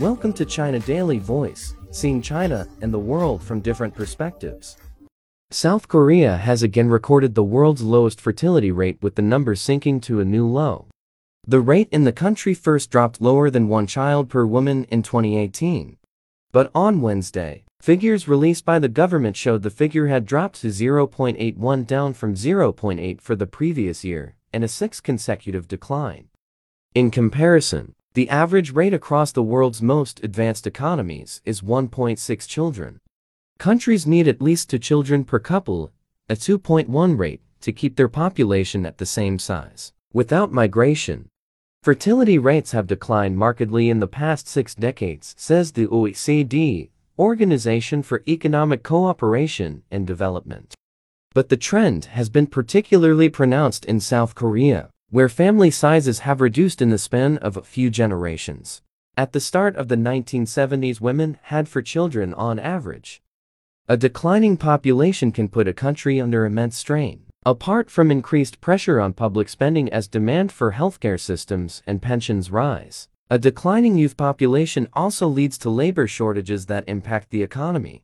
Welcome to China Daily Voice, seeing China and the world from different perspectives. South Korea has again recorded the world's lowest fertility rate with the number sinking to a new low. The rate in the country first dropped lower than one child per woman in 2018. But on Wednesday, figures released by the government showed the figure had dropped to 0.81 down from 0.8 for the previous year, and a sixth consecutive decline. In comparison, the average rate across the world's most advanced economies is 1.6 children. Countries need at least two children per couple, a 2.1 rate, to keep their population at the same size. Without migration, fertility rates have declined markedly in the past six decades, says the OECD, Organization for Economic Cooperation and Development. But the trend has been particularly pronounced in South Korea, where family sizes have reduced in the span of a few generations. At the start of the 1970s, women had four children on average. A declining population can put a country under immense strain. Apart from increased pressure on public spending as demand for healthcare systems and pensions rise, a declining youth population also leads to labor shortages that impact the economy.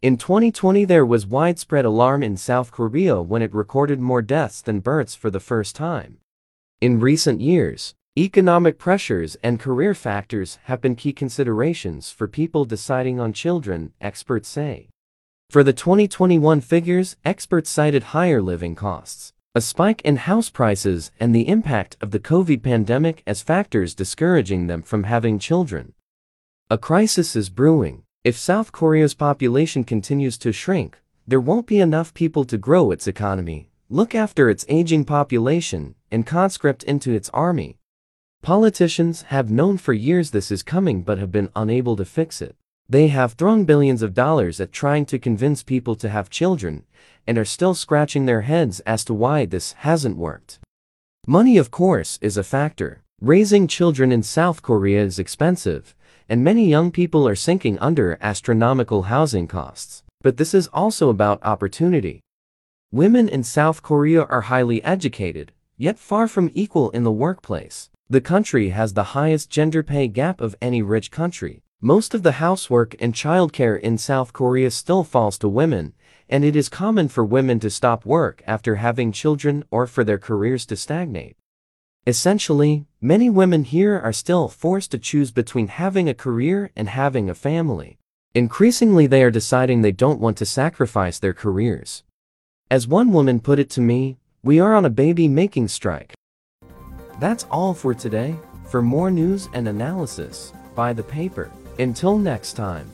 In 2020, there was widespread alarm in South Korea when it recorded more deaths than births for the first time. In recent years, economic pressures and career factors have been key considerations for people deciding on children, experts say. For the 2021 figures, experts cited higher living costs, a spike in house prices, and the impact of the COVID pandemic as factors discouraging them from having children. A crisis is brewing. If South Korea's population continues to shrink, there won't be enough people to grow its economy, look after its aging population, and conscript into its army. Politicians have known for years this is coming but have been unable to fix it. They have thrown billions of dollars at trying to convince people to have children, and are still scratching their heads as to why this hasn't worked. Money, of course, is a factor. Raising children in South Korea is expensive, and many young people are sinking under astronomical housing costs. But this is also about opportunity. Women in South Korea are highly educated, yet far from equal in the workplace. The country has the highest gender pay gap of any rich country. Most of the housework and childcare in South Korea still falls to women, and it is common for women to stop work after having children or for their careers to stagnate. Essentially, many women here are still forced to choose between having a career and having a family. Increasingly, they are deciding they don't want to sacrifice their careers. As one woman put it to me, we are on a baby making strike. That's all for today. For more news and analysis, buy the paper. Until next time.